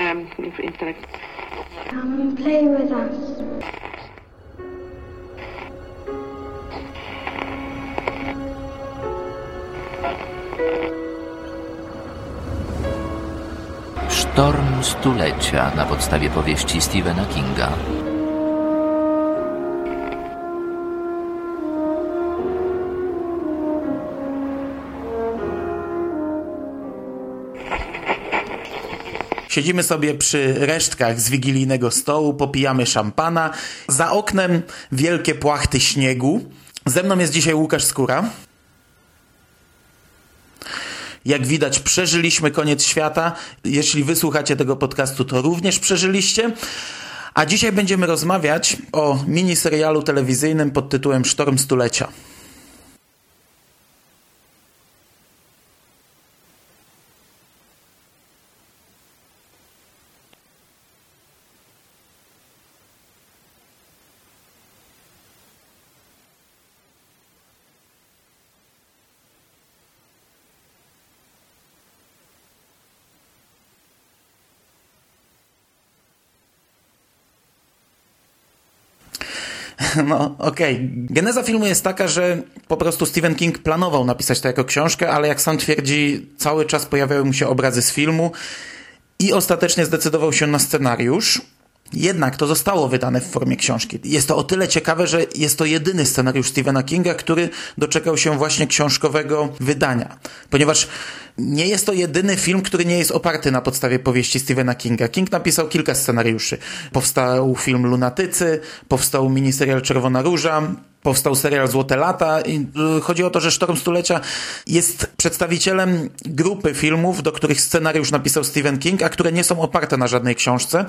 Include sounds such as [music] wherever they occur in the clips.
um, intellect. Come and play with us. Sztorm stulecia na podstawie powieści Stephena Kinga. Siedzimy sobie przy resztkach z wigilijnego stołu, popijamy szampana. Za oknem wielkie płachty śniegu. Ze mną jest dzisiaj Łukasz Skóra. Jak widać, przeżyliśmy koniec świata. Jeśli wysłuchacie tego podcastu, to również przeżyliście. A dzisiaj będziemy rozmawiać o miniserialu telewizyjnym pod tytułem Sztorm Stulecia. No, okej. Okay. Geneza filmu jest taka, że po prostu Stephen King planował napisać to jako książkę, ale jak sam twierdzi, cały czas pojawiały mu się obrazy z filmu i ostatecznie zdecydował się na scenariusz. Jednak to zostało wydane w formie książki. Jest to o tyle ciekawe, że jest to jedyny scenariusz Stephena Kinga, który doczekał się właśnie książkowego wydania. Ponieważ nie jest to jedyny film, który nie jest oparty na podstawie powieści Stephena Kinga. King napisał kilka scenariuszy. Powstał film Lunatycy, powstał miniserial Czerwona Róża, powstał serial Złote Lata. I y, chodzi o to, że Sztorm Stulecia jest przedstawicielem grupy filmów, do których scenariusz napisał Stephen King, a które nie są oparte na żadnej książce.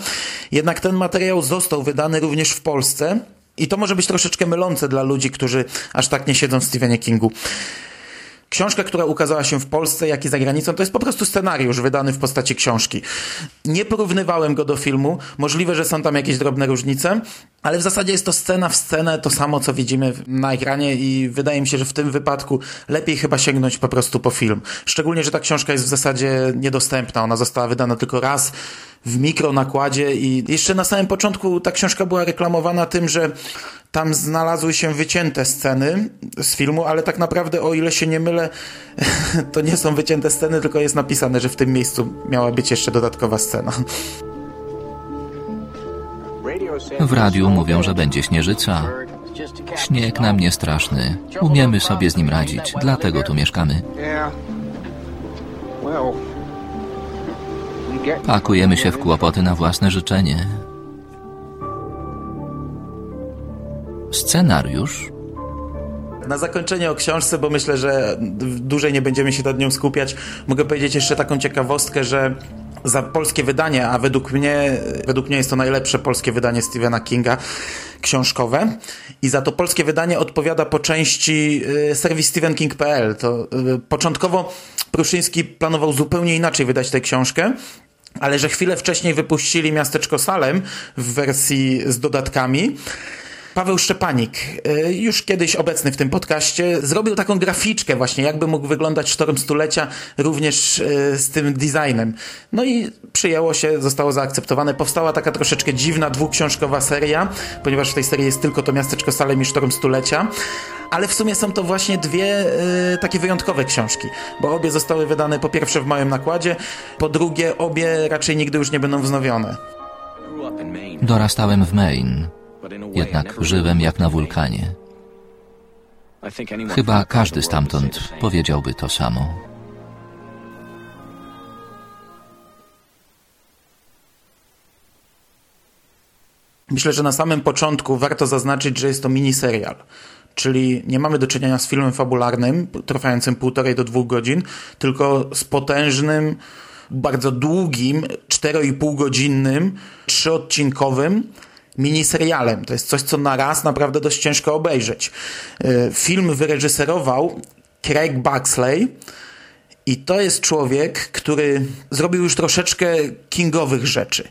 Jednak ten materiał został wydany również w Polsce. I to może być troszeczkę mylące dla ludzi, którzy aż tak nie siedzą w Stephenie Kingu. Książka, która ukazała się w Polsce, jak i za granicą, to jest po prostu scenariusz wydany w postaci książki. Nie porównywałem go do filmu. Możliwe, że są tam jakieś drobne różnice, ale w zasadzie jest to scena w scenę, to samo, co widzimy na ekranie i wydaje mi się, że w tym wypadku lepiej chyba sięgnąć po prostu po film. Szczególnie, że ta książka jest w zasadzie niedostępna. Ona została wydana tylko raz w mikronakładzie i jeszcze na samym początku ta książka była reklamowana tym, że tam znalazły się wycięte sceny z filmu, ale tak naprawdę, o ile się nie mylę, [laughs] to nie są wycięte sceny, tylko jest napisane, że w tym miejscu miała być jeszcze dodatkowa scena. W radiu mówią, że będzie śnieżyca. Śnieg nam nie straszny. Umiemy sobie z nim radzić, dlatego tu mieszkamy. Pakujemy się w kłopoty na własne życzenie. Scenariusz na zakończenie o książce, bo myślę, że dłużej nie będziemy się nad nią skupiać, mogę powiedzieć jeszcze taką ciekawostkę, że za polskie wydanie, a według mnie, według mnie jest to najlepsze polskie wydanie Stephena Kinga książkowe i za to polskie wydanie odpowiada po części y, serwis stephenking.pl. To y, początkowo Pruszyński planował zupełnie inaczej wydać tę książkę, ale że chwilę wcześniej wypuścili Miasteczko Salem w wersji z dodatkami, Paweł Szczepanik, y, już kiedyś obecny w tym podcaście, zrobił taką graficzkę właśnie, jakby mógł wyglądać Sztorm Stulecia również y, z tym designem. No i przyjęło się, zostało zaakceptowane. Powstała taka troszeczkę dziwna, dwuksiążkowa seria, ponieważ w tej serii jest tylko to Miasteczko Salem i Sztorm Stulecia. Ale w sumie są to właśnie dwie y, takie wyjątkowe książki, bo obie zostały wydane po pierwsze w małym nakładzie, po drugie obie raczej nigdy już nie będą wznowione. Dorastałem w Maine jednak żyłem jak na wulkanie. Chyba każdy stamtąd powiedziałby to samo. Myślę, że na samym początku warto zaznaczyć, że jest to miniserial. Czyli nie mamy do czynienia z filmem fabularnym, trwającym półtorej do dwóch godzin, tylko z potężnym, bardzo długim, cztero i pół godzinnym, trzyodcinkowym, miniserialem. To jest coś, co na raz naprawdę dość ciężko obejrzeć. E, film wyreżyserował Craig Baxley i to jest człowiek, który zrobił już troszeczkę kingowych rzeczy.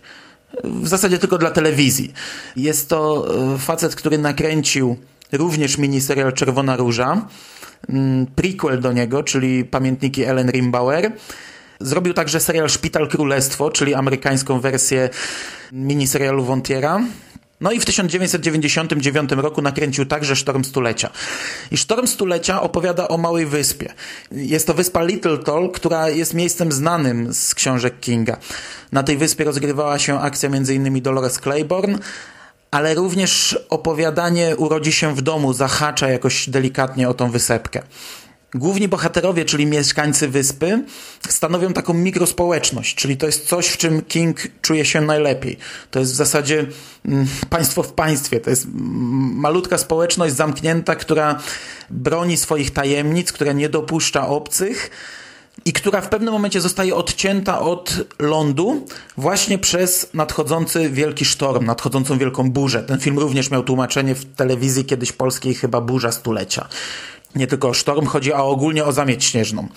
W zasadzie tylko dla telewizji. Jest to e, facet, który nakręcił również miniserial Czerwona Róża, mm, prequel do niego, czyli Pamiętniki Ellen Rimbauer, Zrobił także serial Szpital Królestwo, czyli amerykańską wersję miniserialu Wontiera. No i w 1999 roku nakręcił także Sztorm Stulecia. I Sztorm Stulecia opowiada o małej wyspie. Jest to wyspa Little Toll, która jest miejscem znanym z książek Kinga. Na tej wyspie rozgrywała się akcja m.in. Dolores Claiborne, ale również opowiadanie urodzi się w domu zahacza jakoś delikatnie o tą wysepkę. Główni bohaterowie, czyli mieszkańcy wyspy, stanowią taką mikrospołeczność, czyli to jest coś, w czym King czuje się najlepiej. To jest w zasadzie mm, państwo w państwie. To jest mm, malutka społeczność zamknięta, która broni swoich tajemnic, która nie dopuszcza obcych i która w pewnym momencie zostaje odcięta od lądu właśnie przez nadchodzący wielki sztorm, nadchodzącą wielką burzę. Ten film również miał tłumaczenie w telewizji kiedyś polskiej, chyba Burza Stulecia nie tylko o sztorm, chodzi a ogólnie o zamieć śnieżną.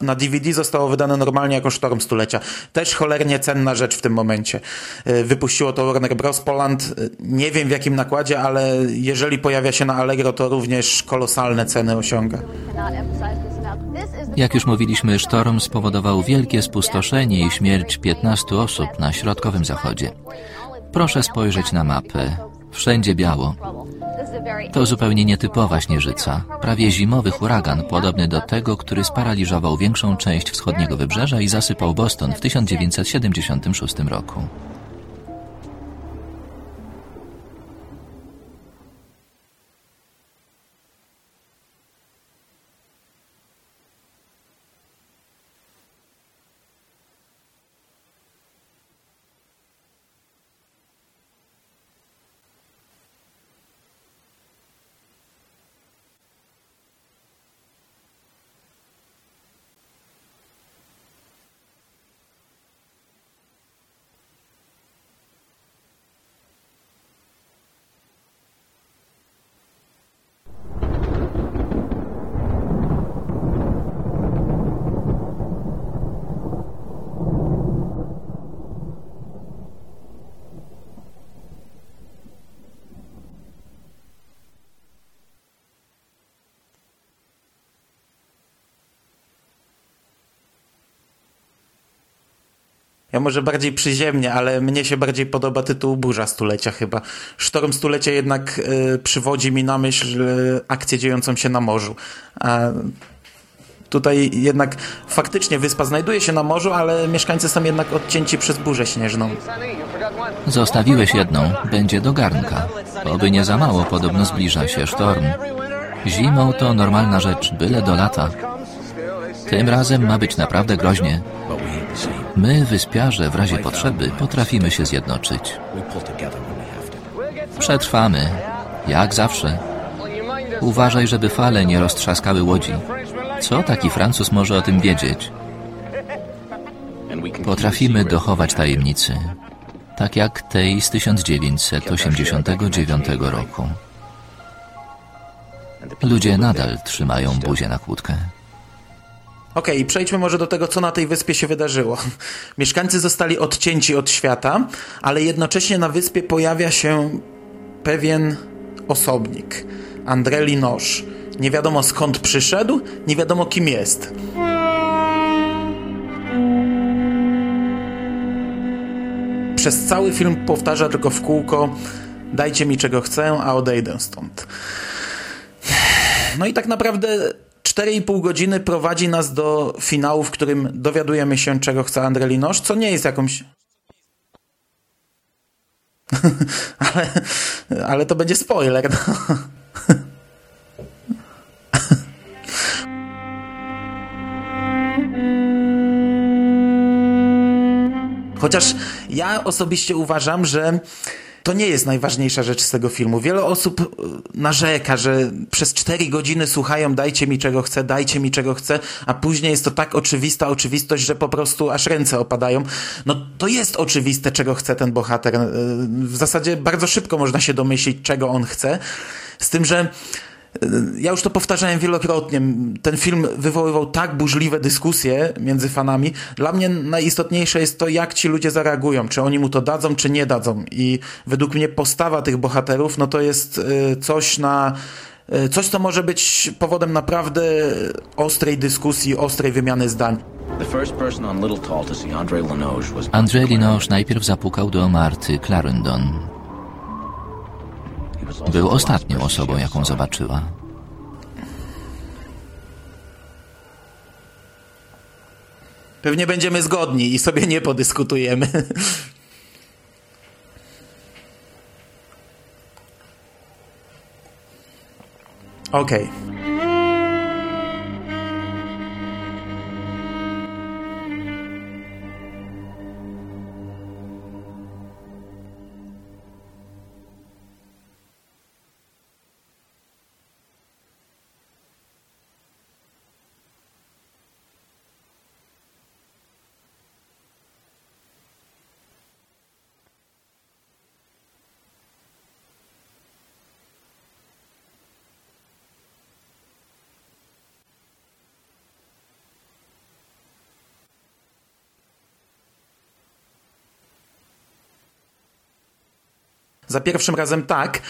Na DVD zostało wydane normalnie jako Sztorm Stulecia. Też cholernie cenna rzecz w tym momencie. E, wypuściło to Warner Bros. Poland. E, nie wiem w jakim nakładzie, ale jeżeli pojawia się na Allegro, to również kolosalne ceny osiąga. Jak już mówiliśmy, sztorm spowodował wielkie spustoszenie i śmierć 15 osób na środkowym zachodzie. Proszę spojrzeć na mapę. Wszędzie biało. To zupełnie nietypowa śnieżyca, prawie zimowy huragan, podobny do tego, który sparaliżował większą część wschodniego wybrzeża i zasypał Boston w 1976 roku. Ja może bardziej przyziemnie, ale mnie się bardziej podoba tytuł Burza Stulecia chyba. Sztorm Stulecia jednak y, przywodzi mi na myśl y, akcję dziejącą się na morzu. A tutaj jednak faktycznie wyspa znajduje się na morzu, ale mieszkańcy są jednak odcięci przez burzę śnieżną. Zostawiłeś jedną, będzie do garnka. Oby nie za mało, podobno zbliża się sztorm. Zimą to normalna rzecz, byle do lata. Tym razem ma być naprawdę groźnie. My, wyspiarze, w razie potrzeby potrafimy się zjednoczyć. Przetrwamy, jak zawsze. Uważaj, żeby fale nie roztrzaskały łodzi. Co taki Francuz może o tym wiedzieć? Potrafimy dochować tajemnicy, tak jak tej z 1989 roku. Ludzie nadal trzymają buzię na kłódkę. Okej, okay, przejdźmy może do tego, co na tej wyspie się wydarzyło. [laughs] Mieszkańcy zostali odcięci od świata, ale jednocześnie na wyspie pojawia się pewien osobnik. André Linoche. Nie wiadomo skąd przyszedł, nie wiadomo kim jest. Przez cały film powtarza tylko w kółko dajcie mi czego chcę, a odejdę stąd. [sighs] No i tak naprawdę 4,5 godziny prowadzi nas do finału, w którym dowiadujemy się, czego chce André Linoche, co nie jest jakąś... [laughs] ale, ale to będzie spoiler. No. [laughs] Chociaż ja osobiście uważam, że to nie jest najważniejsza rzecz z tego filmu. Wiele osób e, narzeka, że przez cztery godziny słuchają dajcie mi czego chcę, dajcie mi czego chcę, a później jest to tak oczywista oczywistość, że po prostu aż ręce opadają. No to jest oczywiste, czego chce ten bohater. E, w zasadzie bardzo szybko można się domyślić, czego on chce. Z tym, że ja już to powtarzałem wielokrotnie. Ten film wywoływał tak burzliwe dyskusje między fanami. Dla mnie najistotniejsze jest to, jak ci ludzie zareagują. Czy oni mu to dadzą, czy nie dadzą. I według mnie postawa tych bohaterów, no to jest y, coś na y, coś, co może być powodem naprawdę ostrej dyskusji, ostrej wymiany zdań. Andrzej Linoche najpierw zapukał do Marty Clarendon. Był ostatnią osobą, jaką zobaczyła. Pewnie będziemy zgodni i sobie nie podyskutujemy. [laughs] Okej. Za pierwszym razem tak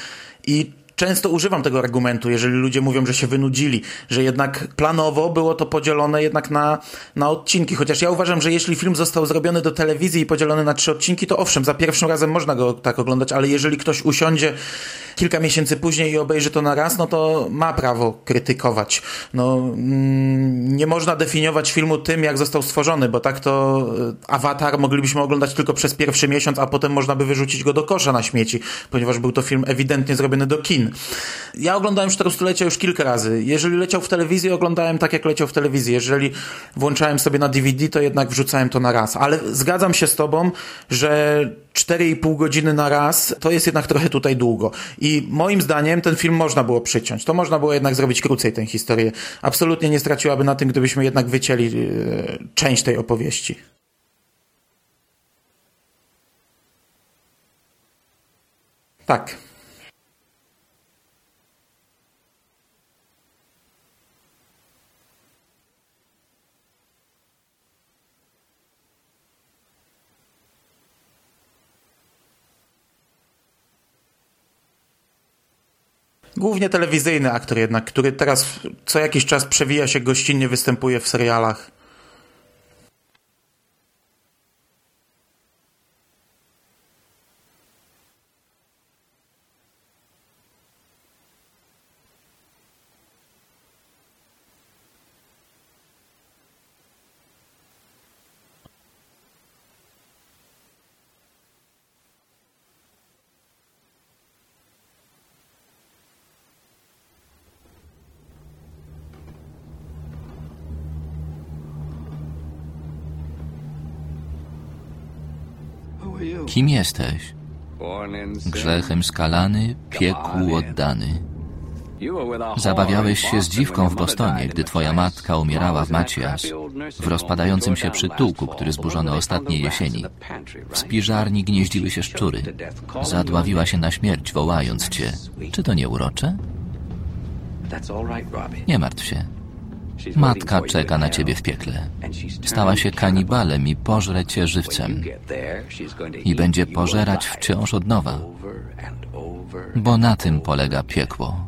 i często używam tego argumentu, jeżeli ludzie mówią, że się wynudzili, że jednak planowo było to podzielone jednak na, na odcinki. Chociaż ja uważam, że jeśli film został zrobiony do telewizji i podzielony na trzy odcinki, to owszem, za pierwszym razem można go tak oglądać, ale jeżeli ktoś usiądzie kilka miesięcy później i obejrzy to na raz, no to ma prawo krytykować. No, mm, nie można definiować filmu tym, jak został stworzony, bo tak to e, Avatar moglibyśmy oglądać tylko przez pierwszy miesiąc, a potem można by wyrzucić go do kosza na śmieci, ponieważ był to film ewidentnie zrobiony do kin. Ja oglądałem 400-lecia już kilka razy. Jeżeli leciał w telewizji, oglądałem tak, jak leciał w telewizji. Jeżeli włączałem sobie na DVD, to jednak wrzucałem to na raz. Ale zgadzam się z tobą, że 4,5 godziny na raz to jest jednak trochę tutaj długo. I moim zdaniem ten film można było przyciąć. To można było jednak zrobić krócej tę historię. Absolutnie nie straciłaby na tym, gdybyśmy jednak wycięli e, część tej opowieści. Tak. Głównie telewizyjny aktor jednak, który teraz co jakiś czas przewija się gościnnie, występuje w serialach. Kim jesteś? Grzechem skalany, piekłu oddany. Zabawiałeś się z dziwką w Bostonie, gdy twoja matka umierała w Macias, w rozpadającym się przytułku, który zburzono ostatniej jesieni. W spiżarni gnieździły się szczury. Zadławiła się na śmierć, wołając cię. Czy to nie urocze? Nie martw się. Matka czeka na ciebie w piekle. Stała się kanibalem i pożre cię żywcem. I będzie pożerać wciąż od nowa, bo na tym polega piekło.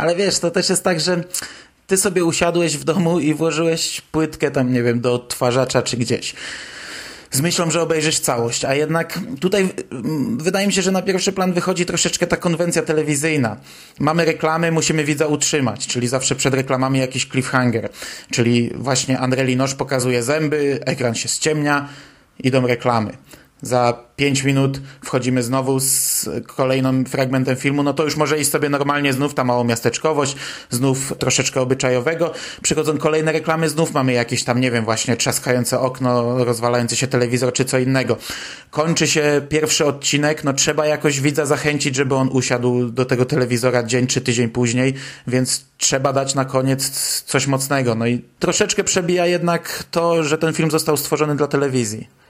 Ale wiesz, to też jest tak, że ty sobie usiadłeś w domu i włożyłeś płytkę tam, nie wiem, do odtwarzacza czy gdzieś. Z myślą, że obejrzysz całość, a jednak tutaj mm, wydaje mi się, że na pierwszy plan wychodzi troszeczkę ta konwencja telewizyjna. Mamy reklamy, musimy widza utrzymać, czyli zawsze przed reklamami jakiś cliffhanger, czyli właśnie André Linosz pokazuje zęby, ekran się ściemnia, idą reklamy za 5 minut wchodzimy znowu z kolejnym fragmentem filmu, no to już może iść sobie normalnie znów ta małomiasteczkowość, znów troszeczkę obyczajowego. Przychodzą kolejne reklamy, znów mamy jakieś tam, nie wiem, właśnie trzaskające okno, rozwalający się telewizor czy co innego. Kończy się pierwszy odcinek, no trzeba jakoś widza zachęcić, żeby on usiadł do tego telewizora dzień czy tydzień później, więc trzeba dać na koniec coś mocnego. No i troszeczkę przebija jednak to, że ten film został stworzony dla telewizji.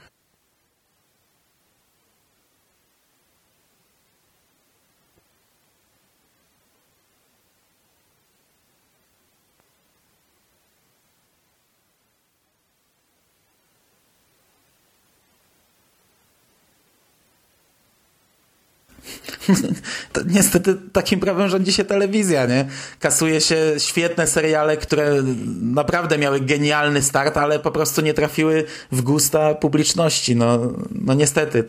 to [laughs] niestety takim prawem rządzi się telewizja, nie? Kasuje się świetne seriale, które naprawdę miały genialny start, ale po prostu nie trafiły w gusta publiczności. No, no niestety.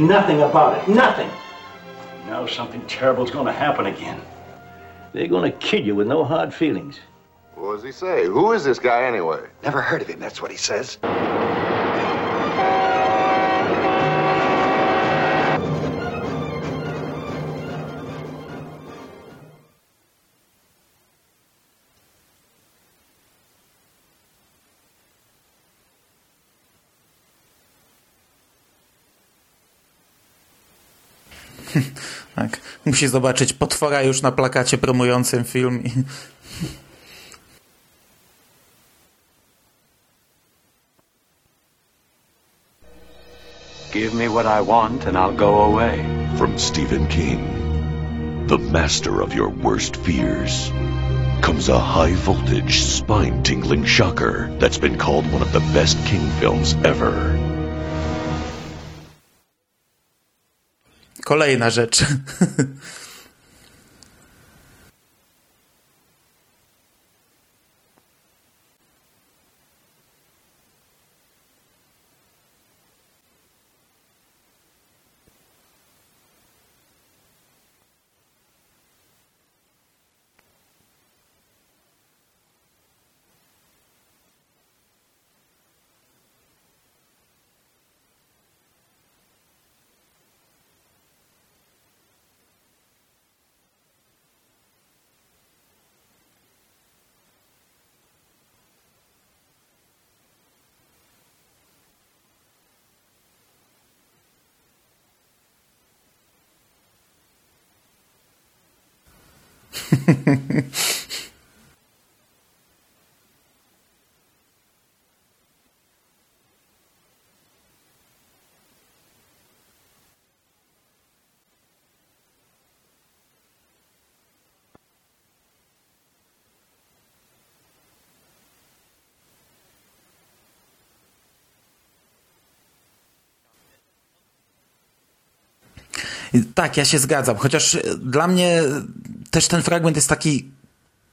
Did nothing about it. Nothing. Now something terrible's going to happen again. They're going to kid you with no hard feelings. What does he say? Who is this guy anyway? Never heard of him, that's what he says. Musi zobaczyć potwora już na plakacie promującym film. I... Give me what I want and I'll go away. From Stephen King, the master of your worst fears, comes a high voltage, spine tingling shocker that's been called one of the best King films ever. Kolejna rzecz. [laughs] Tak, ja się zgadzam. Chociaż dla mnie też ten fragment jest taki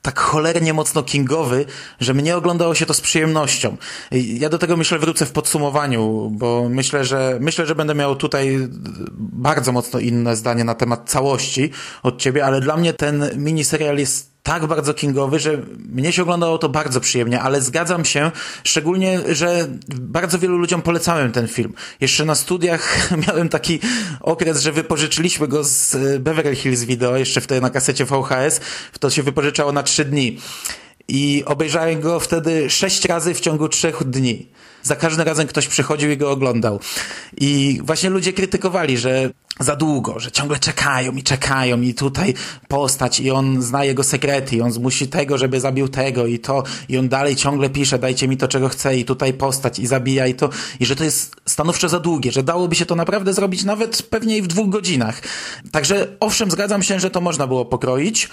tak cholernie mocno kingowy, że mnie oglądało się to z przyjemnością. Ja do tego myślę wrócę w podsumowaniu, bo myślę, że myślę, że będę miał tutaj bardzo mocno inne zdanie na temat całości od ciebie, ale dla mnie ten miniserial jest tak bardzo kingowy, że mnie się oglądało to bardzo przyjemnie, ale zgadzam się, szczególnie, że bardzo wielu ludziom polecałem ten film. Jeszcze na studiach [laughs] miałem taki okres, że wypożyczyliśmy go z e, Beverly Hills Video, jeszcze wtedy na kasecie VHS, to się wypożyczało na trzy dni. I obejrzałem go wtedy sześć razy w ciągu trzech dni. Za każdym razem ktoś przychodził i go oglądał. I właśnie ludzie krytykowali, że za długo, że ciągle czekają i czekają i tutaj postać i on zna jego sekrety i on zmusi tego, żeby zabił tego i to i on dalej ciągle pisze, dajcie mi to, czego chce i tutaj postać i zabija i to i że to jest stanowczo za długie, że dałoby się to naprawdę zrobić nawet pewnie i w dwóch godzinach. Także owszem, zgadzam się, że to można było pokroić.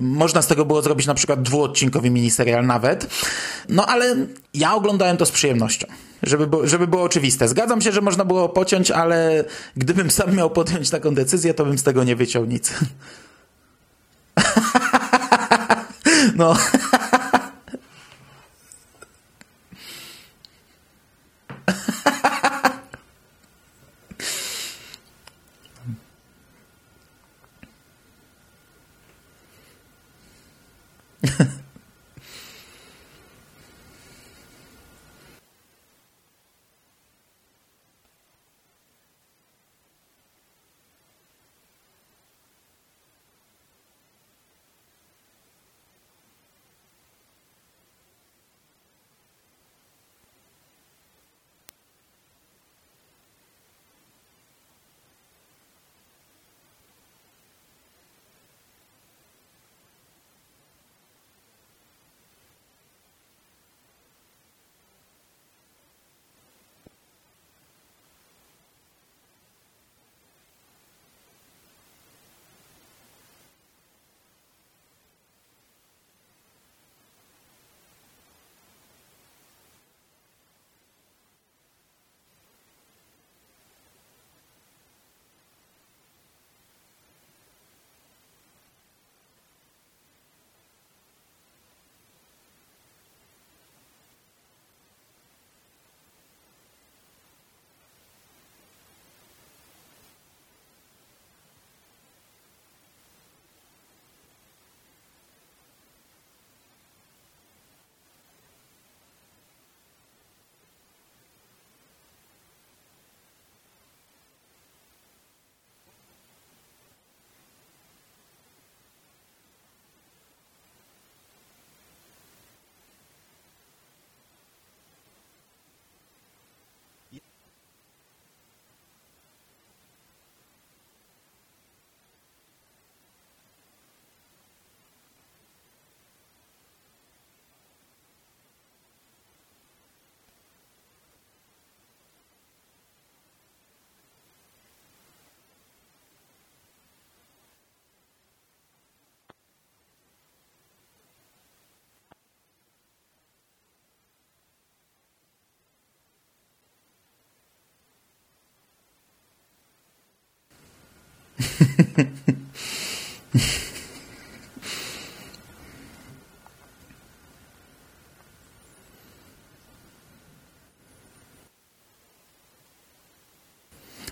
Można z tego było zrobić na przykład dwuodcinkowy miniserial nawet. No ale ja oglądałem to z przyjemnością żeby, było, żeby było oczywiste. Zgadzam się, że można było pociąć, ale gdybym sam miał podjąć taką decyzję, to bym z tego nie wyciął nic. [laughs] no.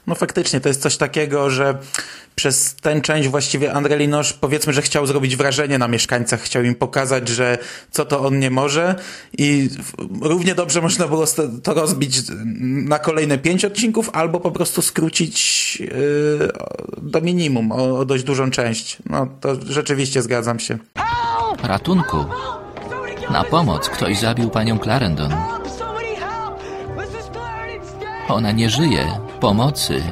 No faktycznie, to jest coś takiego, że przez tę część właściwie André Linosz powiedzmy, że chciał zrobić wrażenie na mieszkańcach, chciał im pokazać, że co to on nie może i równie dobrze można było to rozbić na kolejne pięć odcinków albo po prostu skrócić yy, do minimum, o, o dość dużą część. No to rzeczywiście zgadzam się. Ratunku! Na pomoc! Ktoś zabił panią Clarendon. Ona nie żyje. Pomocy!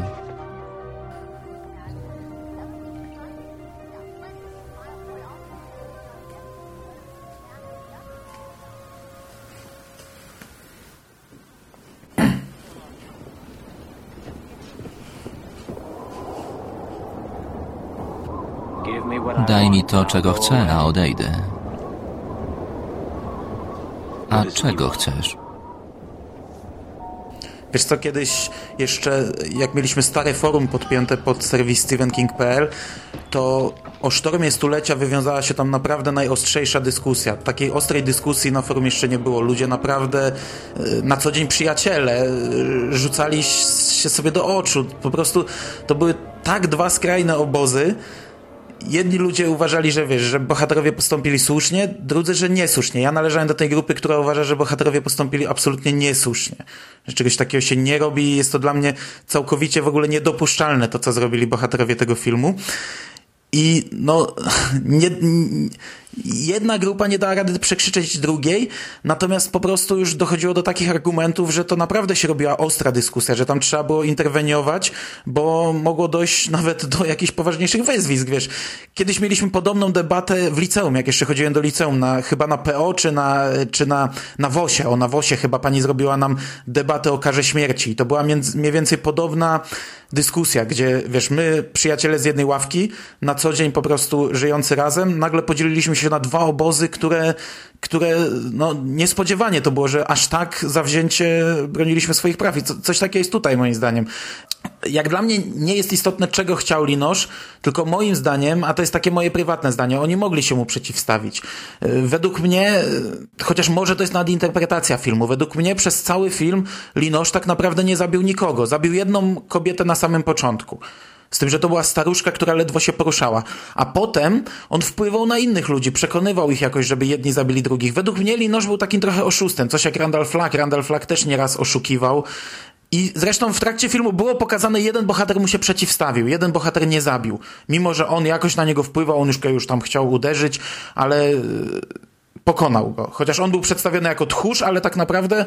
To, czego chcę, a odejdę. A czego chcesz? Wiesz co, kiedyś jeszcze, jak mieliśmy stare forum podpięte pod serwis StephenKing.pl, to o sztormie stulecia wywiązała się tam naprawdę najostrzejsza dyskusja. Takiej ostrej dyskusji na forum jeszcze nie było. Ludzie naprawdę e, na co dzień przyjaciele e, rzucali się sobie do oczu. Po prostu to były tak dwa skrajne obozy, jedni ludzie uważali, że wiesz, że bohaterowie postąpili słusznie, drudzy, że niesłusznie. Ja należałem do tej grupy, która uważa, że bohaterowie postąpili absolutnie niesłusznie. Że czegoś takiego się nie robi i jest to dla mnie całkowicie w ogóle niedopuszczalne to, co zrobili bohaterowie tego filmu. I no, [laughs] nie, jedna grupa nie dała rady przekrzyczeć drugiej, natomiast po prostu już dochodziło do takich argumentów, że to naprawdę się robiła ostra dyskusja, że tam trzeba było interweniować, bo mogło dojść nawet do jakichś poważniejszych wyzwisk, wiesz. Kiedyś mieliśmy podobną debatę w liceum, jak jeszcze chodziłem do liceum, na, chyba na PO czy na, czy na, na WOSie. O, na WOSie chyba pani zrobiła nam debatę o karze śmierci. I to była między, mniej więcej podobna dyskusja, gdzie, wiesz, my, przyjaciele z jednej ławki, na co dzień po prostu żyjący razem, nagle podzieliliśmy się na dwa obozy, które, które no, niespodziewanie to było, że aż tak zawzięcie broniliśmy swoich praw. I co, coś takiego jest tutaj, moim zdaniem. Jak dla mnie nie jest istotne, czego chciał Linosz, tylko moim zdaniem, a to jest takie moje prywatne zdanie, oni mogli się mu przeciwstawić. Według mnie, chociaż może to jest nadinterpretacja filmu, według mnie przez cały film Linosz tak naprawdę nie zabił nikogo. Zabił jedną kobietę na samym początku. Z tym, że to była staruszka, która ledwo się poruszała. A potem on wpływał na innych ludzi, przekonywał ich jakoś, żeby jedni zabili drugich. Według mnie Linosz był takim trochę oszustem. Coś jak Randall Flagg. Randall Flagg też nieraz oszukiwał. I zresztą w trakcie filmu było pokazane, jeden bohater mu się przeciwstawił, jeden bohater nie zabił. Mimo, że on jakoś na niego wpływał, on już, już tam chciał uderzyć, ale e, pokonał go. Chociaż on był przedstawiony jako tchórz, ale tak naprawdę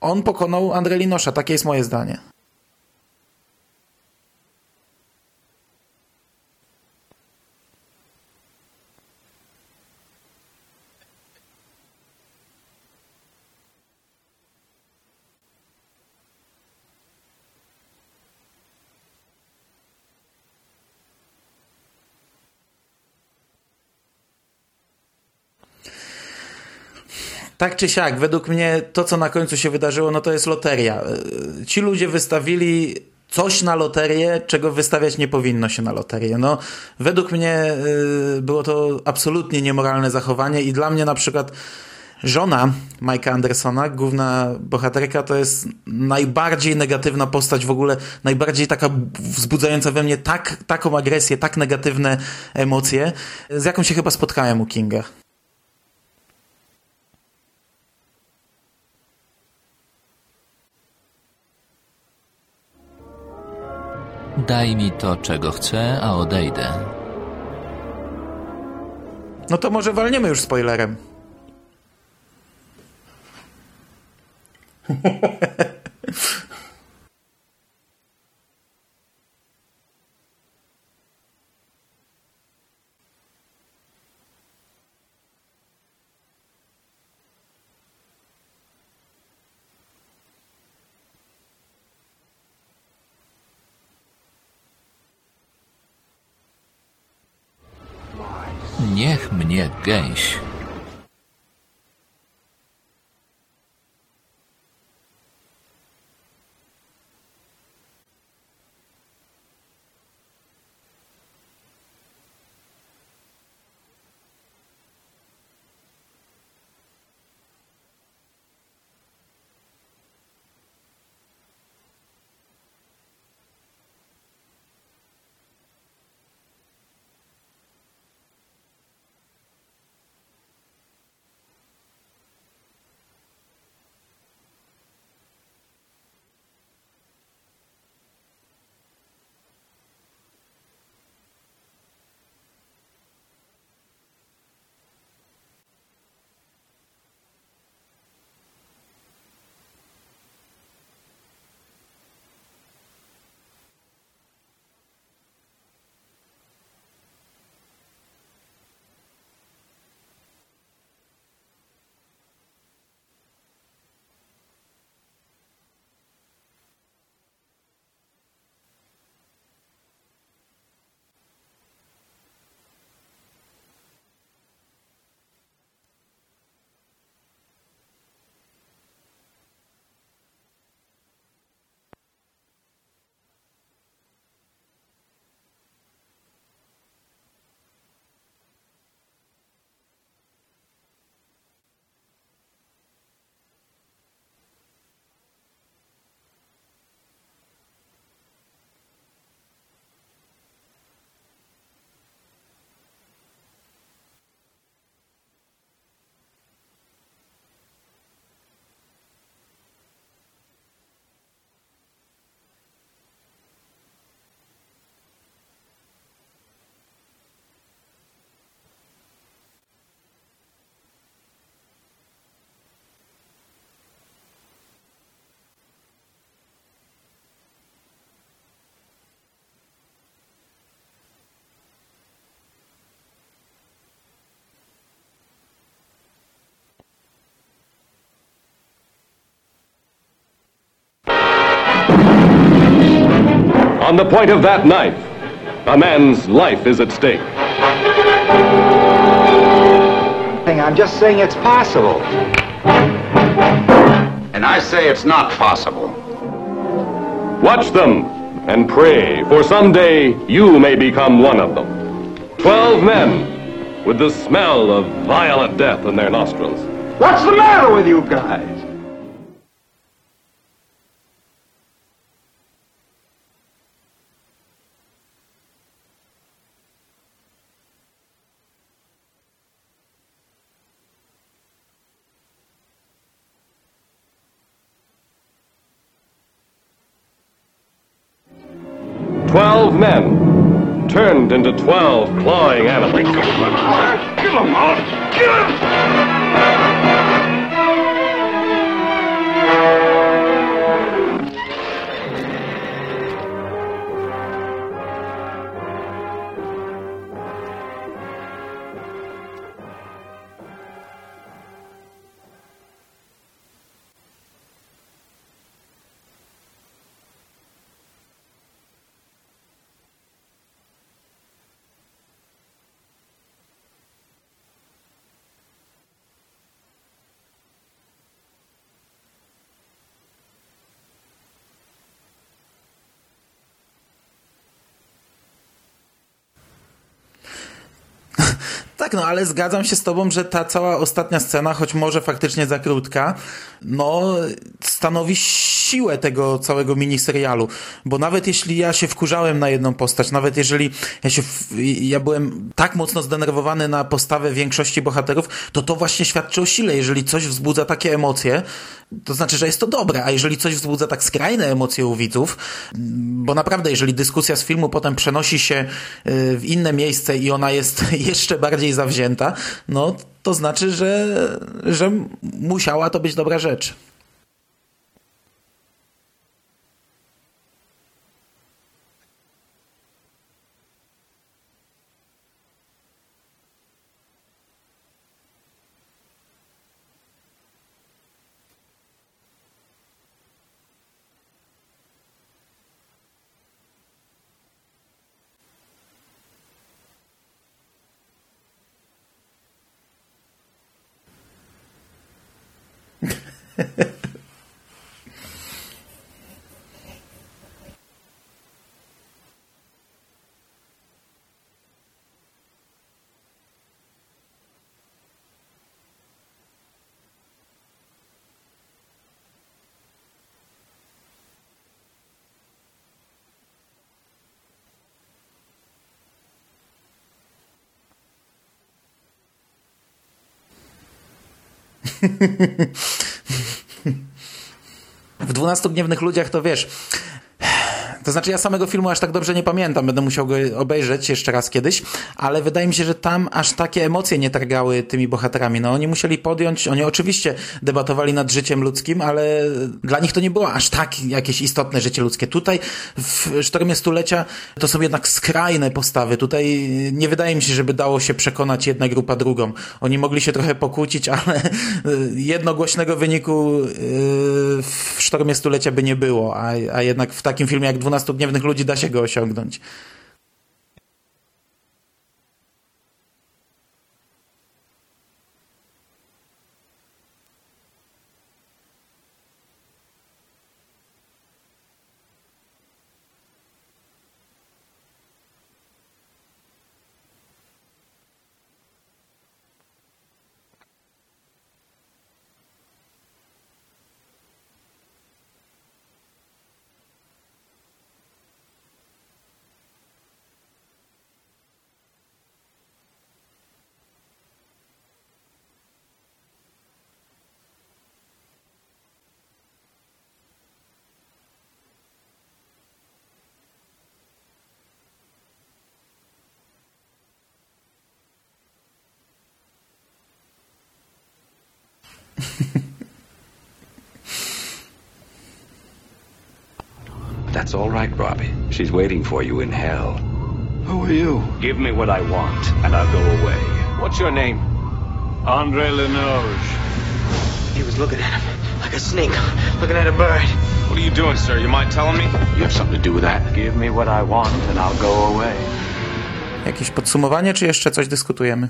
on pokonał André Linosza. Takie jest moje zdanie. Tak czy siak, według mnie to, co na końcu się wydarzyło, no to jest loteria. Ci ludzie wystawili coś na loterię, czego wystawiać nie powinno się na loterię. No, według mnie y, było to absolutnie niemoralne zachowanie i dla mnie na przykład żona Mike'a Andersona, główna bohaterka, to jest najbardziej negatywna postać w ogóle, najbardziej taka wzbudzająca we mnie tak, taką agresję, tak negatywne emocje, z jaką się chyba spotkałem u Kinga. Daj mi to, czego chcę, a odejdę. No to może walniemy już spoilerem. [laughs] Niech mnie On the point of that knife, a man's life is at stake. I'm just saying it's possible. And I say it's not possible. Watch them and pray, for someday you may become one of them. Twelve men with the smell of violent death in their nostrils. What's the matter with you guys? Tak, no ale zgadzam się z tobą, że ta cała ostatnia scena, choć może faktycznie za krótka, no stanowi siłę tego całego miniserialu, bo nawet jeśli ja się wkurzałem na jedną postać, nawet jeżeli ja się, ja byłem tak mocno zdenerwowany na postawę większości bohaterów, to to właśnie świadczy o sile. Jeżeli coś wzbudza takie emocje, to znaczy, że jest to dobre, a jeżeli coś wzbudza tak skrajne emocje u widzów, bo naprawdę, jeżeli dyskusja z filmu potem przenosi się y, w inne miejsce i ona jest [laughs] jeszcze bardziej zawzięta, no to znaczy, że, że musiała to być dobra rzecz. [laughs] W 12 gniewnych ludziach to wiesz. To znaczy, ja samego filmu aż tak dobrze nie pamiętam, będę musiał go obejrzeć jeszcze raz kiedyś, ale wydaje mi się, że tam aż takie emocje nie targały tymi bohaterami. No, oni musieli podjąć, oni oczywiście debatowali nad życiem ludzkim, ale dla nich to nie było aż tak jakieś istotne życie ludzkie. Tutaj w Sztormie Stulecia to są jednak skrajne postawy. Tutaj nie wydaje mi się, żeby dało się przekonać jedna grupa drugą. Oni mogli się trochę pokłócić, [laughs] ale jednogłośnego wyniku yy, w Sztormie Stulecia by nie było, a, a jednak w takim filmie jak 12 Gniewnych Ludzi da się go osiągnąć. Right, Robbie. She's waiting for you in hell. Who are you? Give me what I want, and I'll go away. What's your name? Andre Lenoge. He was looking at him like a snake looking at a bird. What are you doing, sir? You mind telling me? You have something to do with that. Give me what I want and I'll go away. Jakieś podsumowanie, czy jeszcze coś dyskutujemy?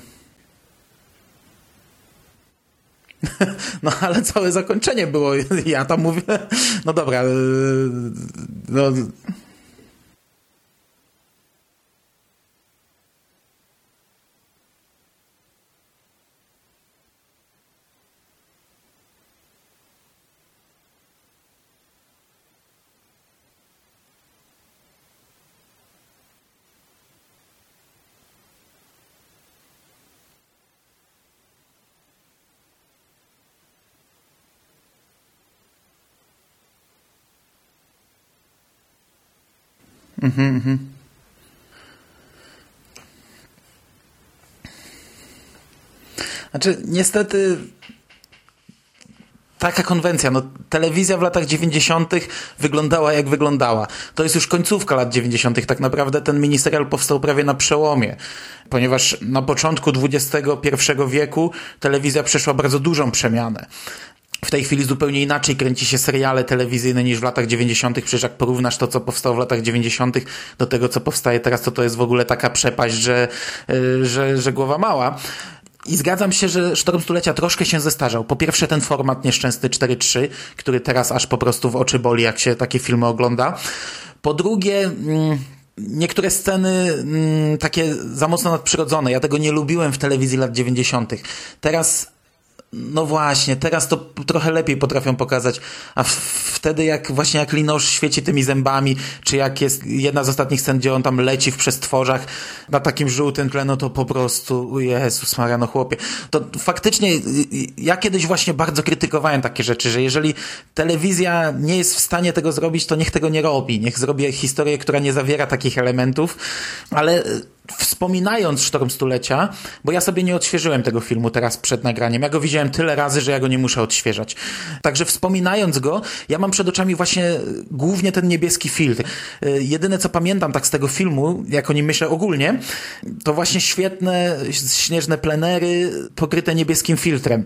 [laughs] No ale całe zakończenie było, [laughs] ja tam mówię, no dobra, yy, no, Mhm, mhm. Znaczy, niestety taka konwencja. No, telewizja w latach 90. wyglądała jak wyglądała. To jest już końcówka lat 90. Tak naprawdę ten miniserial powstał prawie na przełomie, ponieważ na początku XXI wieku telewizja przeszła bardzo dużą przemianę. W tej chwili zupełnie inaczej kręci się seriale telewizyjne niż w latach 90. Przecież jak porównasz to, co powstało w latach 90. do tego, co powstaje teraz, to to jest w ogóle taka przepaść, że, yy, że, że głowa mała. I zgadzam się, że Sztorm Stulecia troszkę się zestarzał. Po pierwsze ten format nieszczęsny 4.3, który teraz aż po prostu w oczy boli, jak się takie filmy ogląda. Po drugie... Mm, niektóre sceny mm, takie za mocno nadprzyrodzone. Ja tego nie lubiłem w telewizji lat 90. Teraz no właśnie, teraz to trochę lepiej potrafią pokazać, a wtedy jak właśnie jak Linosz świeci tymi zębami, czy jak jest jedna z ostatnich scen, gdzie on tam leci w przestworzach na takim żółtym tle, no to po prostu, Jezus Maria, no chłopie. To faktycznie, ja kiedyś właśnie bardzo krytykowałem takie rzeczy, że jeżeli telewizja nie jest w stanie tego zrobić, to niech tego nie robi. Niech zrobi historię, która nie zawiera takich elementów, ale wspominając Sztorm Stulecia, bo ja sobie nie odświeżyłem tego filmu teraz przed nagraniem. Ja go widziałem tyle razy, że ja go nie muszę odświeżać. Także wspominając go, ja mam przed oczami właśnie głównie ten niebieski filtr. Y, jedyne co pamiętam tak z tego filmu, jak o nim myślę ogólnie, to właśnie świetne śnieżne plenery pokryte niebieskim filtrem.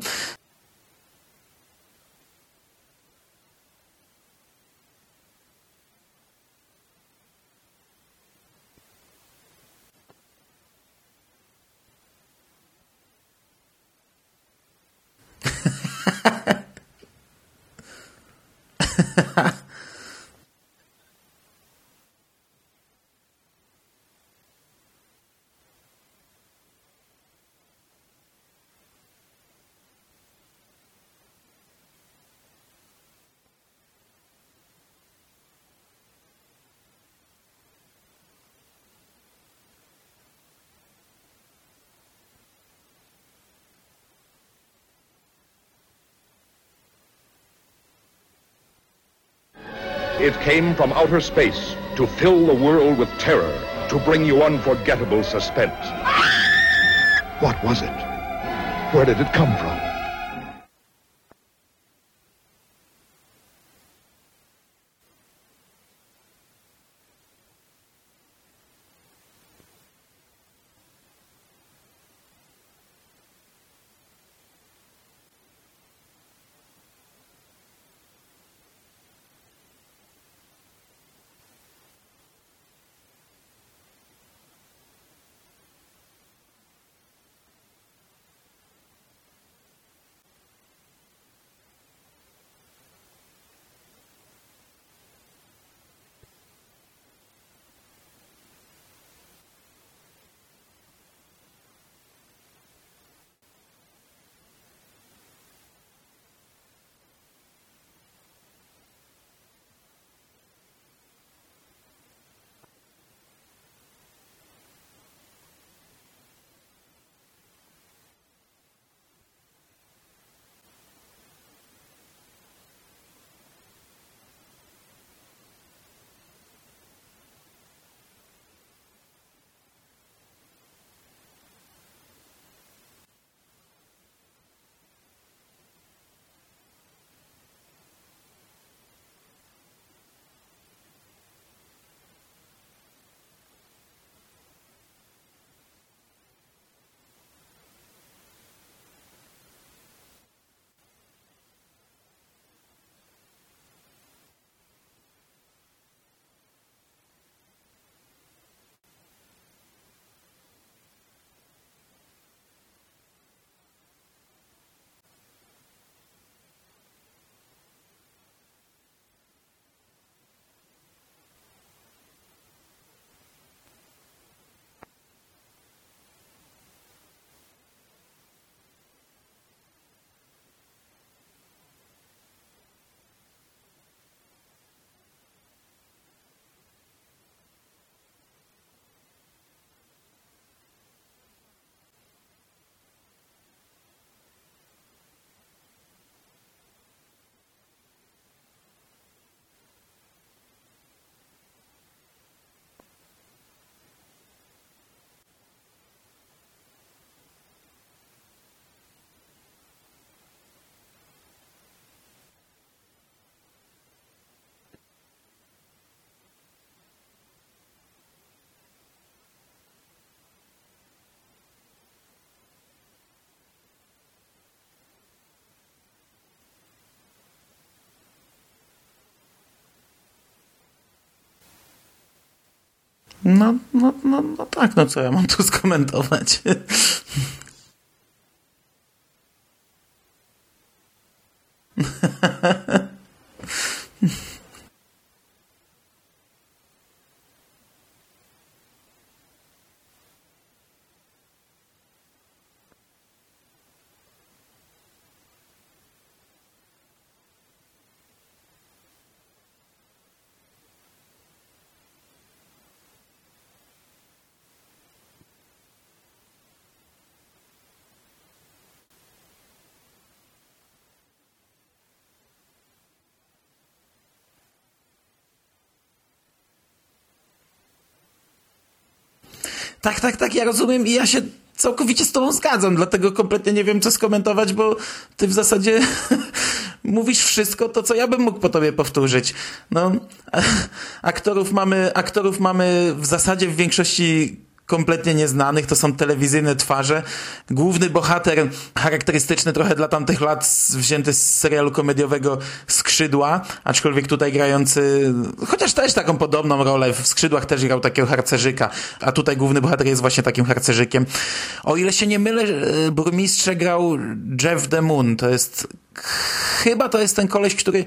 It came from outer space to fill the world with terror, to bring you unforgettable suspense. What was it? Where did it come from? No, no, no, no tak, no co ja mam tu [laughs] skomentować? [laughs] Tak, tak, tak, ja rozumiem i ja się całkowicie z tobą zgadzam, dlatego kompletnie nie wiem, co skomentować, bo ty w zasadzie [laughs] mówisz wszystko to, co ja bym mógł po tobie powtórzyć. No, [laughs] aktorów mamy, aktorów mamy w zasadzie w większości kompletnie nieznanych, to są telewizyjne twarze. Główny bohater, charakterystyczny trochę dla tamtych lat, wzięty z serialu komediowego Skrzydła, aczkolwiek tutaj grający, chociaż też taką podobną rolę, w Skrzydłach też grał takiego harcerzyka, a tutaj główny bohater jest właśnie takim harcerzykiem. O ile się nie mylę, e, burmistrze grał Jeff DeMoon, to jest chyba to jest ten koleś, który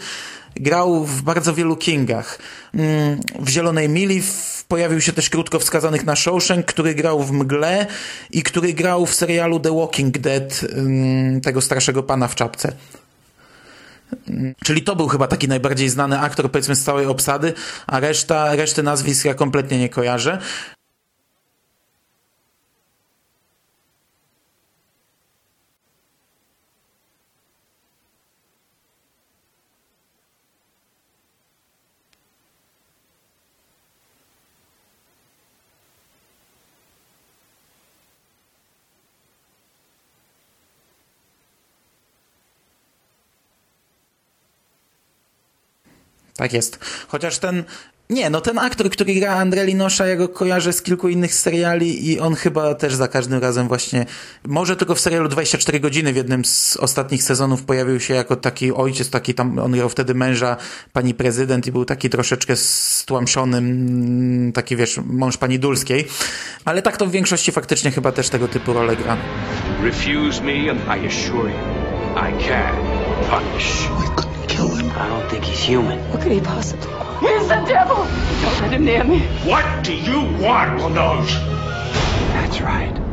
grał w bardzo wielu Kingach. Mm, w Zielonej Mili pojawił się też krótko wskazanych na Shawshank, który grał w Mgle i który grał w serialu The Walking Dead mm, tego starszego pana w czapce. Mm, czyli to był chyba taki najbardziej znany aktor, powiedzmy, z całej obsady, a reszta, reszty nazwisk ja kompletnie nie kojarzę. Tak jest. Chociaż ten, nie, no ten aktor, który gra André Linosza, ja go kojarzę z kilku innych seriali i on chyba też za każdym razem właśnie, może tylko w serialu 24 godziny w jednym z ostatnich sezonów pojawił się jako taki ojciec, taki tam, on grał wtedy męża pani prezydent i był taki troszeczkę stłamszony, taki wiesz, mąż pani Dulskiej, ale tak to w większości faktycznie chyba też tego typu role gra. Refuse me and I assure you, I can punish kill him. I don't think he's human. What could he possibly want? He's the devil! Don't let him near me. What do you want, Lanoge? That's right.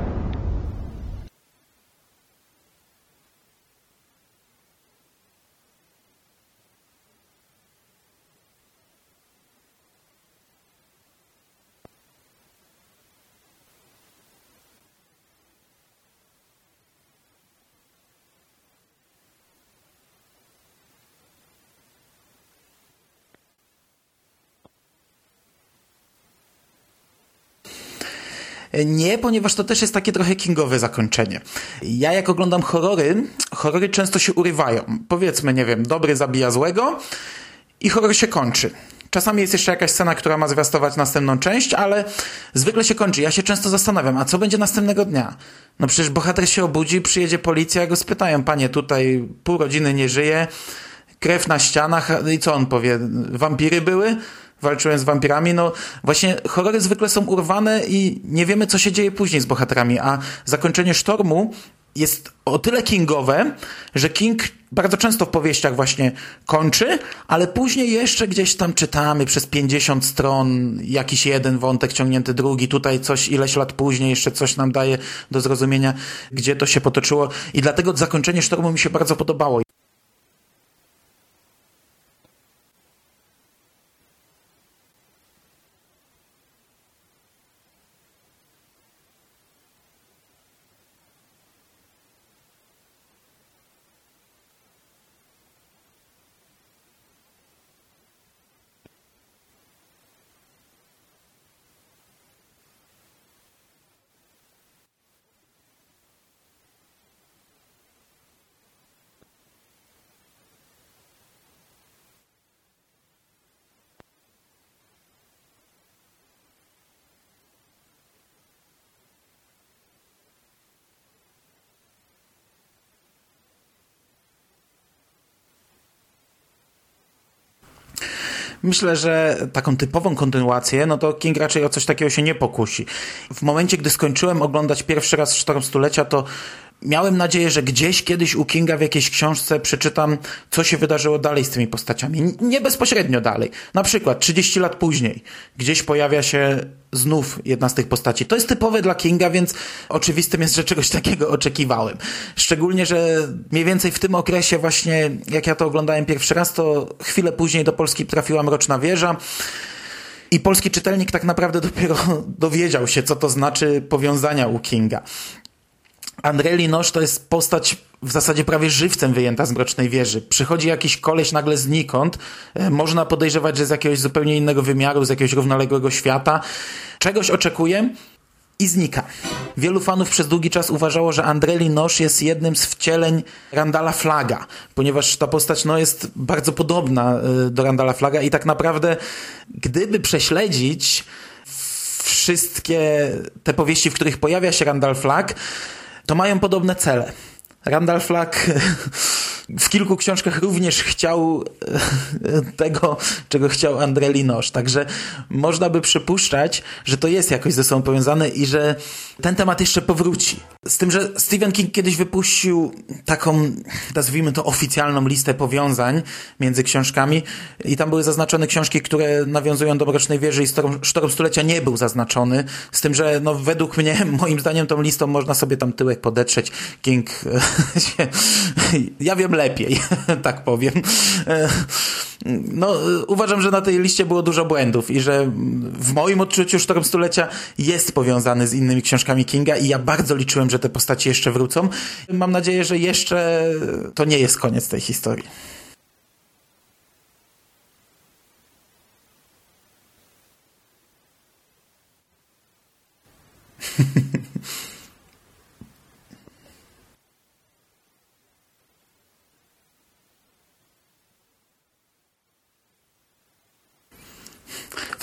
Nie, ponieważ to też jest takie trochę kingowe zakończenie. Ja jak oglądam horrory, horrory często się urywają. Powiedzmy, nie wiem, dobry zabija złego i horror się kończy. Czasami jest jeszcze jakaś scena, która ma zwiastować następną część, ale zwykle się kończy. Ja się często zastanawiam, a co będzie następnego dnia? No przecież bohater się obudzi, przyjedzie policja, go spytają, panie, tutaj pół rodziny nie żyje, krew na ścianach i co on powie? Wampiry były? Walczyłem z wampirami, no właśnie horrory zwykle są urwane i nie wiemy, co się dzieje później z bohaterami, a zakończenie Sztormu jest o tyle kingowe, że King bardzo często w powieściach właśnie kończy, ale później jeszcze gdzieś tam czytamy przez 50 stron jakiś jeden wątek ciągnięty drugi, tutaj coś ileś lat później jeszcze coś nam daje do zrozumienia, gdzie to się potoczyło i dlatego zakończenie Sztormu mi się bardzo podobało. Myślę, że taką typową kontynuację, no to King raczej o coś takiego się nie pokusi. W momencie, gdy skończyłem oglądać pierwszy raz Sztorm Stulecia, to miałem nadzieję, że gdzieś kiedyś u Kinga w jakiejś książce przeczytam, co się wydarzyło dalej z tymi postaciami. Nie bezpośrednio dalej. Na przykład 30 lat później gdzieś pojawia się znów jedna z tych postaci. To jest typowe dla Kinga, więc oczywistym jest, że czegoś [laughs] takiego oczekiwałem. Szczególnie, że mniej więcej w tym okresie właśnie, jak ja to oglądałem pierwszy raz, to chwilę później do Polski trafiła Mroczna Wieża. I polski czytelnik tak naprawdę dopiero [laughs] dowiedział się, co to znaczy powiązania u Kinga. Andrzej Linosz to jest postać w zasadzie prawie żywcem wyjęta z Mrocznej Wieży. Przychodzi jakiś koleś nagle znikąd, e, można podejrzewać, że z jakiegoś zupełnie innego wymiaru, z jakiegoś równoległego świata. Czegoś oczekuję i znika. Wielu fanów przez długi czas uważało, że Andreli Nosz jest jednym z wcieleń Randala Flaga, ponieważ ta postać no, jest bardzo podobna e, do Randala Flaga i tak naprawdę gdyby prześledzić wszystkie te powieści, w których pojawia się Randall Flag, to mają podobne cele. Randall Flagg [laughs] w kilku książkach również chciał e, tego, czego chciał André Linosz. Także można by przypuszczać, że to jest jakoś ze sobą powiązane i że ten temat jeszcze powróci. Z tym, że Stephen King kiedyś wypuścił taką, nazwijmy to oficjalną listę powiązań między książkami i tam były zaznaczone książki, które nawiązują do Mrocznej Wieży i Sztorm, Sztorm Stulecia nie był zaznaczony. Z tym, że no według mnie, [laughs] moim zdaniem tą listą można sobie tam tyłek podetrzeć. King [laughs] się, ja wiem lepiej, [laughs] tak powiem. No, uważam, że na tej liście było dużo błędów i że w moim odczuciu Sztorm Stulecia jest powiązany z innymi książkami Kinga i ja bardzo liczyłem, że te postaci jeszcze wrócą. Mam nadzieję, że jeszcze to nie jest koniec tej historii. [laughs]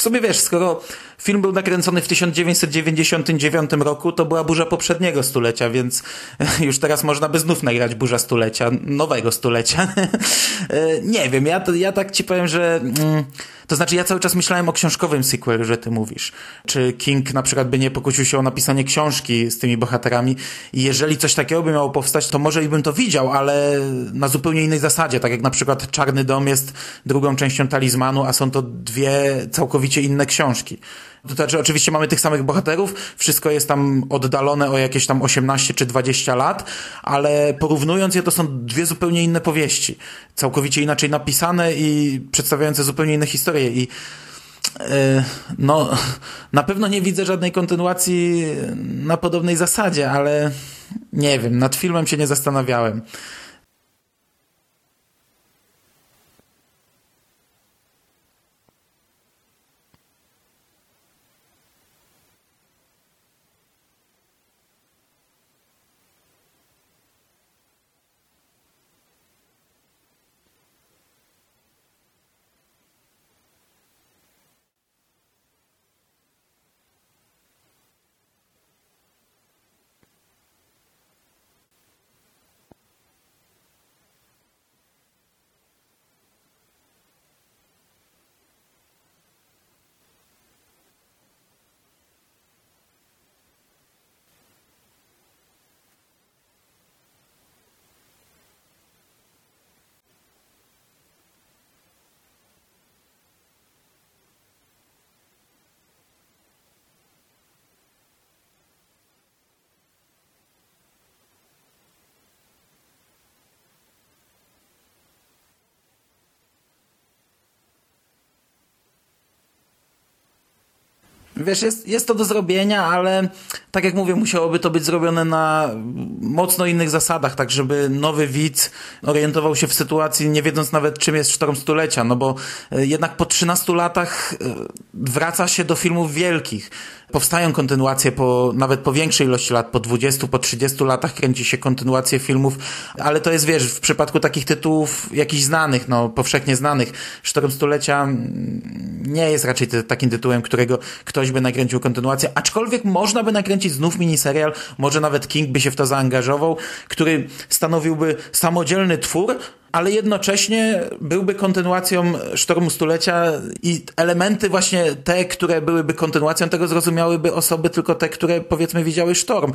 W sumie wiesz, skoro film był nakręcony w 1999 roku, to była burza poprzedniego stulecia, więc [laughs] już teraz można by znów nagrać burza stulecia, nowego stulecia. [laughs] Nie wiem, ja, to, ja tak ci powiem, że... Mm, to znaczy, ja cały czas myślałem o książkowym sequelu, że ty mówisz. Czy King na przykład by nie pokusił się o napisanie książki z tymi bohaterami i jeżeli coś takiego by miało powstać, to może i bym to widział, ale na zupełnie innej zasadzie, tak jak na przykład Czarny Dom jest drugą częścią talizmanu, a są to dwie całkowicie inne książki. To znaczy, oczywiście mamy tych samych bohaterów, wszystko jest tam oddalone o jakieś tam 18 czy 20 lat, ale porównując je, to są dwie zupełnie inne powieści. Całkowicie inaczej napisane i przedstawiające zupełnie inne historie. I e, no, na pewno nie widzę żadnej kontynuacji na podobnej zasadzie, ale nie wiem, nad filmem się nie zastanawiałem. Wiesz, jest, jest to do zrobienia, ale tak jak mówię, musiałoby to być zrobione na mocno innych zasadach, tak żeby nowy widz orientował się w sytuacji, nie wiedząc nawet czym jest Sztorm Stulecia, no bo e, jednak po 13 latach e, wraca się do filmów wielkich. Powstają kontynuacje po, nawet po większej ilości lat, po 20, po 30 latach kręci się kontynuacje filmów, ale to jest, wiesz, w przypadku takich tytułów jakichś znanych, no, powszechnie znanych. Sztorm Stulecia mm, nie jest raczej takim tytułem, którego ktoś by nakręcił kontynuację, aczkolwiek można by nakręcić znów miniserial, może nawet King by się w to zaangażował, który stanowiłby samodzielny twór, ale jednocześnie byłby kontynuacją Sztormu Stulecia i elementy właśnie te, które byłyby kontynuacją tego zrozumiałyby osoby tylko te, które powiedzmy widziały Sztorm.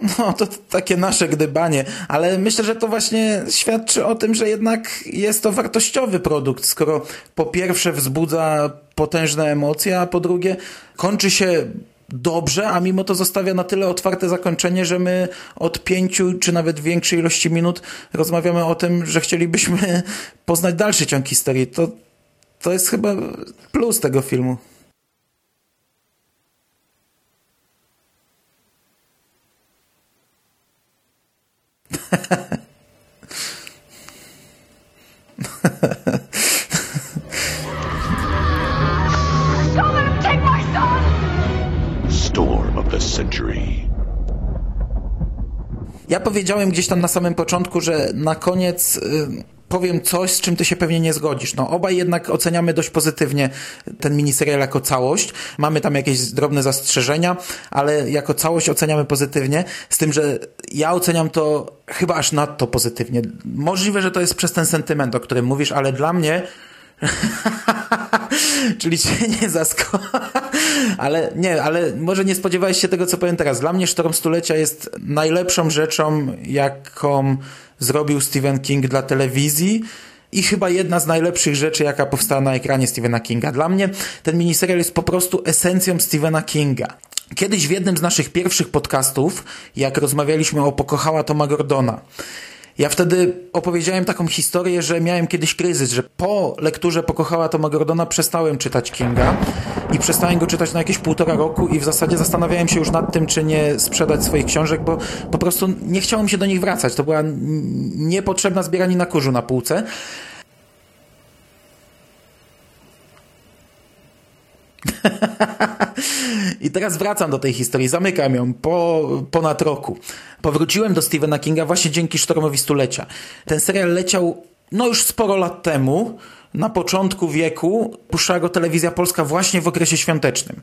[laughs] No, to takie nasze gdybanie, ale myślę, że to właśnie świadczy o tym, że jednak jest to wartościowy produkt, skoro po pierwsze wzbudza potężne emocje, a po drugie kończy się dobrze, a mimo to zostawia na tyle otwarte zakończenie, że my od pięciu czy nawet większej ilości minut rozmawiamy o tym, że chcielibyśmy [laughs] poznać dalszy ciąg historii. To, to jest chyba plus tego filmu. Storm of the century. Ja powiedziałem gdzieś tam na samym początku, że na koniec y, powiem coś, z czym ty się pewnie nie zgodzisz. No, obaj jednak oceniamy dość pozytywnie ten miniserial jako całość. Mamy tam jakieś drobne zastrzeżenia, ale jako całość oceniamy pozytywnie. Z tym, że ja oceniam to chyba aż nadto pozytywnie. Możliwe, że to jest przez ten sentyment, o którym mówisz, ale dla mnie [laughs] Czyli cię nie zasko... ale nie, ale może nie spodziewałeś się tego, co powiem teraz. Dla mnie Sztorm Stulecia jest najlepszą rzeczą, jaką zrobił Stephen King dla telewizji i chyba jedna z najlepszych rzeczy, jaka powstała na ekranie Stephena Kinga. Dla mnie ten miniserial jest po prostu esencją Stephena Kinga. Kiedyś w jednym z naszych pierwszych podcastów, jak rozmawialiśmy o Pokochała Toma Gordona, ja wtedy opowiedziałem taką historię, że miałem kiedyś kryzys, że po lekturze Pokochała Toma Gordona przestałem czytać Kinga i przestałem go czytać na jakieś półtora roku i w zasadzie zastanawiałem się już nad tym, czy nie sprzedać swoich książek, bo po prostu nie chciałem się do nich wracać. To była niepotrzebna zbieranina kurzu na półce. [laughs] I teraz wracam do tej historii, zamykam ją po ponad roku. Powróciłem do Stephena Kinga właśnie dzięki Sztormowi Stulecia. Ten serial leciał no już sporo lat temu, na początku wieku puszczała go telewizja polska właśnie w okresie świątecznym.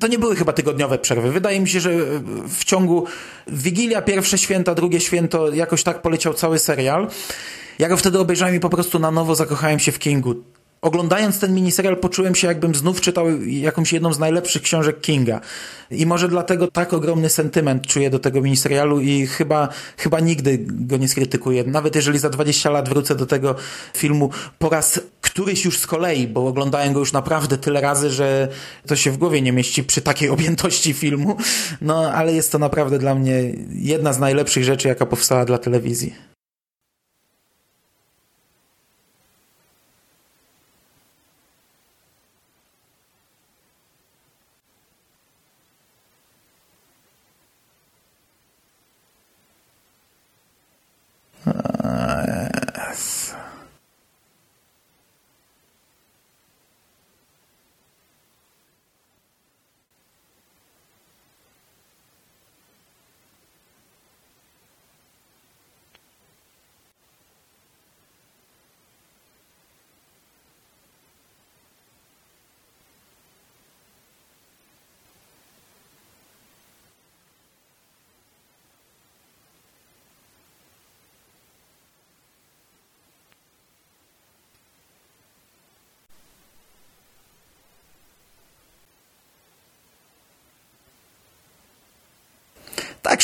To nie były chyba tygodniowe przerwy. Wydaje mi się, że w ciągu Wigilia, pierwsze święta, drugie święto, jakoś tak poleciał cały serial. Ja go wtedy obejrzałem i po prostu na nowo zakochałem się w Kingu oglądając ten miniserial poczułem się jakbym znów czytał jakąś jedną z najlepszych książek Kinga. I może dlatego tak ogromny sentyment czuję do tego miniserialu i chyba, chyba nigdy go nie skrytykuję. Nawet jeżeli za 20 lat wrócę do tego filmu po raz któryś już z kolei, bo oglądałem go już naprawdę tyle razy, że to się w głowie nie mieści przy takiej objętości filmu. No, ale jest to naprawdę dla mnie jedna z najlepszych rzeczy, jaka powstała dla telewizji.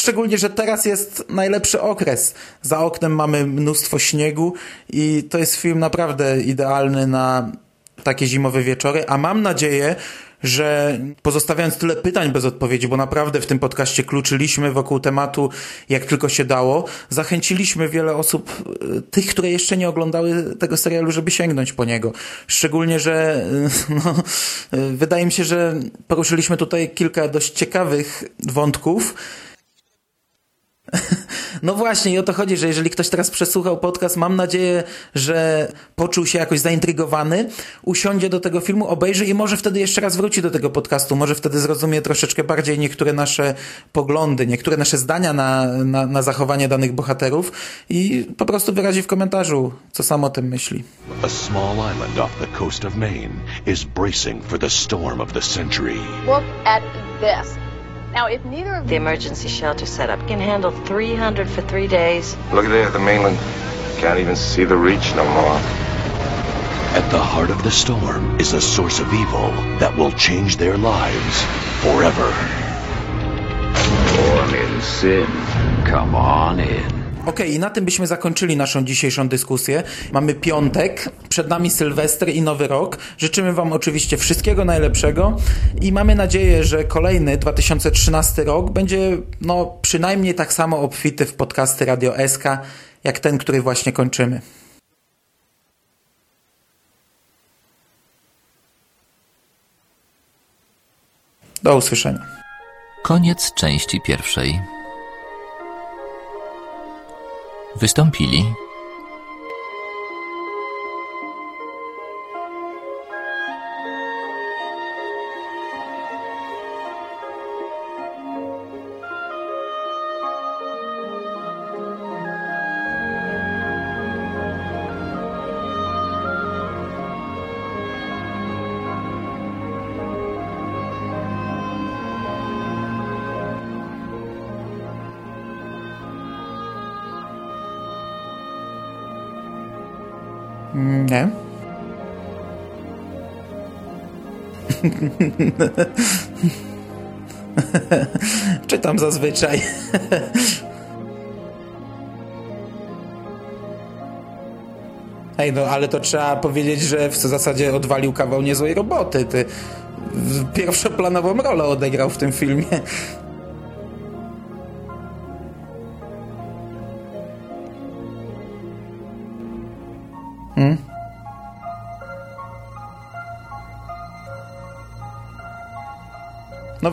Szczególnie, że teraz jest najlepszy okres. Za oknem mamy mnóstwo śniegu i to jest film naprawdę idealny na takie zimowe wieczory, a mam nadzieję, że pozostawiając tyle pytań bez odpowiedzi, bo naprawdę w tym podcaście kluczyliśmy wokół tematu jak tylko się dało, zachęciliśmy wiele osób, y, tych, które jeszcze nie oglądały tego serialu, żeby sięgnąć po niego. Szczególnie, że y, no, y, wydaje mi się, że poruszyliśmy tutaj kilka dość ciekawych wątków, no właśnie i o to chodzi, że jeżeli ktoś teraz przesłuchał podcast, mam nadzieję, że poczuł się jakoś zaintrygowany, usiądzie do tego filmu, obejrzy i może wtedy jeszcze raz wróci do tego podcastu, może wtedy zrozumie troszeczkę bardziej niektóre nasze poglądy, niektóre nasze zdania na, na, na zachowanie danych bohaterów i po prostu wyrazi w komentarzu, co sam o tym myśli. A small island off the coast of Maine is bracing for the storm of the century. Look at this. Now, if neither of The emergency shelter setup can handle 300 for three days. Look at it at the mainland. Can't even see the reach no more. At the heart of the storm is a source of evil that will change their lives forever. Born in sin. Come on in. Okay, i na tym byśmy zakończyli naszą dzisiejszą dyskusję. Mamy piątek, przed nami Sylwester i Nowy Rok. Życzymy Wam oczywiście wszystkiego najlepszego i mamy nadzieję, że kolejny 2013 rok będzie no, przynajmniej tak samo obfity w podcasty Radio SK, jak ten, który właśnie kończymy. Do usłyszenia. Koniec części pierwszej. Wystąpili [laughs] Czytam zazwyczaj. Ej, no ale to trzeba powiedzieć, że w zasadzie odwalił kawał niezłej roboty. Ty pierwszoplanową rolę odegrał w tym filmie.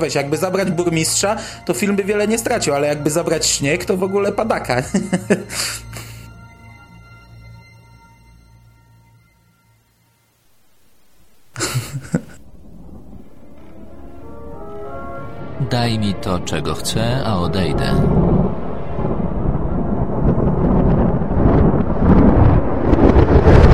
Weź, jakby zabrać burmistrza, to film by wiele nie stracił, ale jakby zabrać śnieg, to w ogóle padaka. Daj mi to, czego chcę, a odejdę.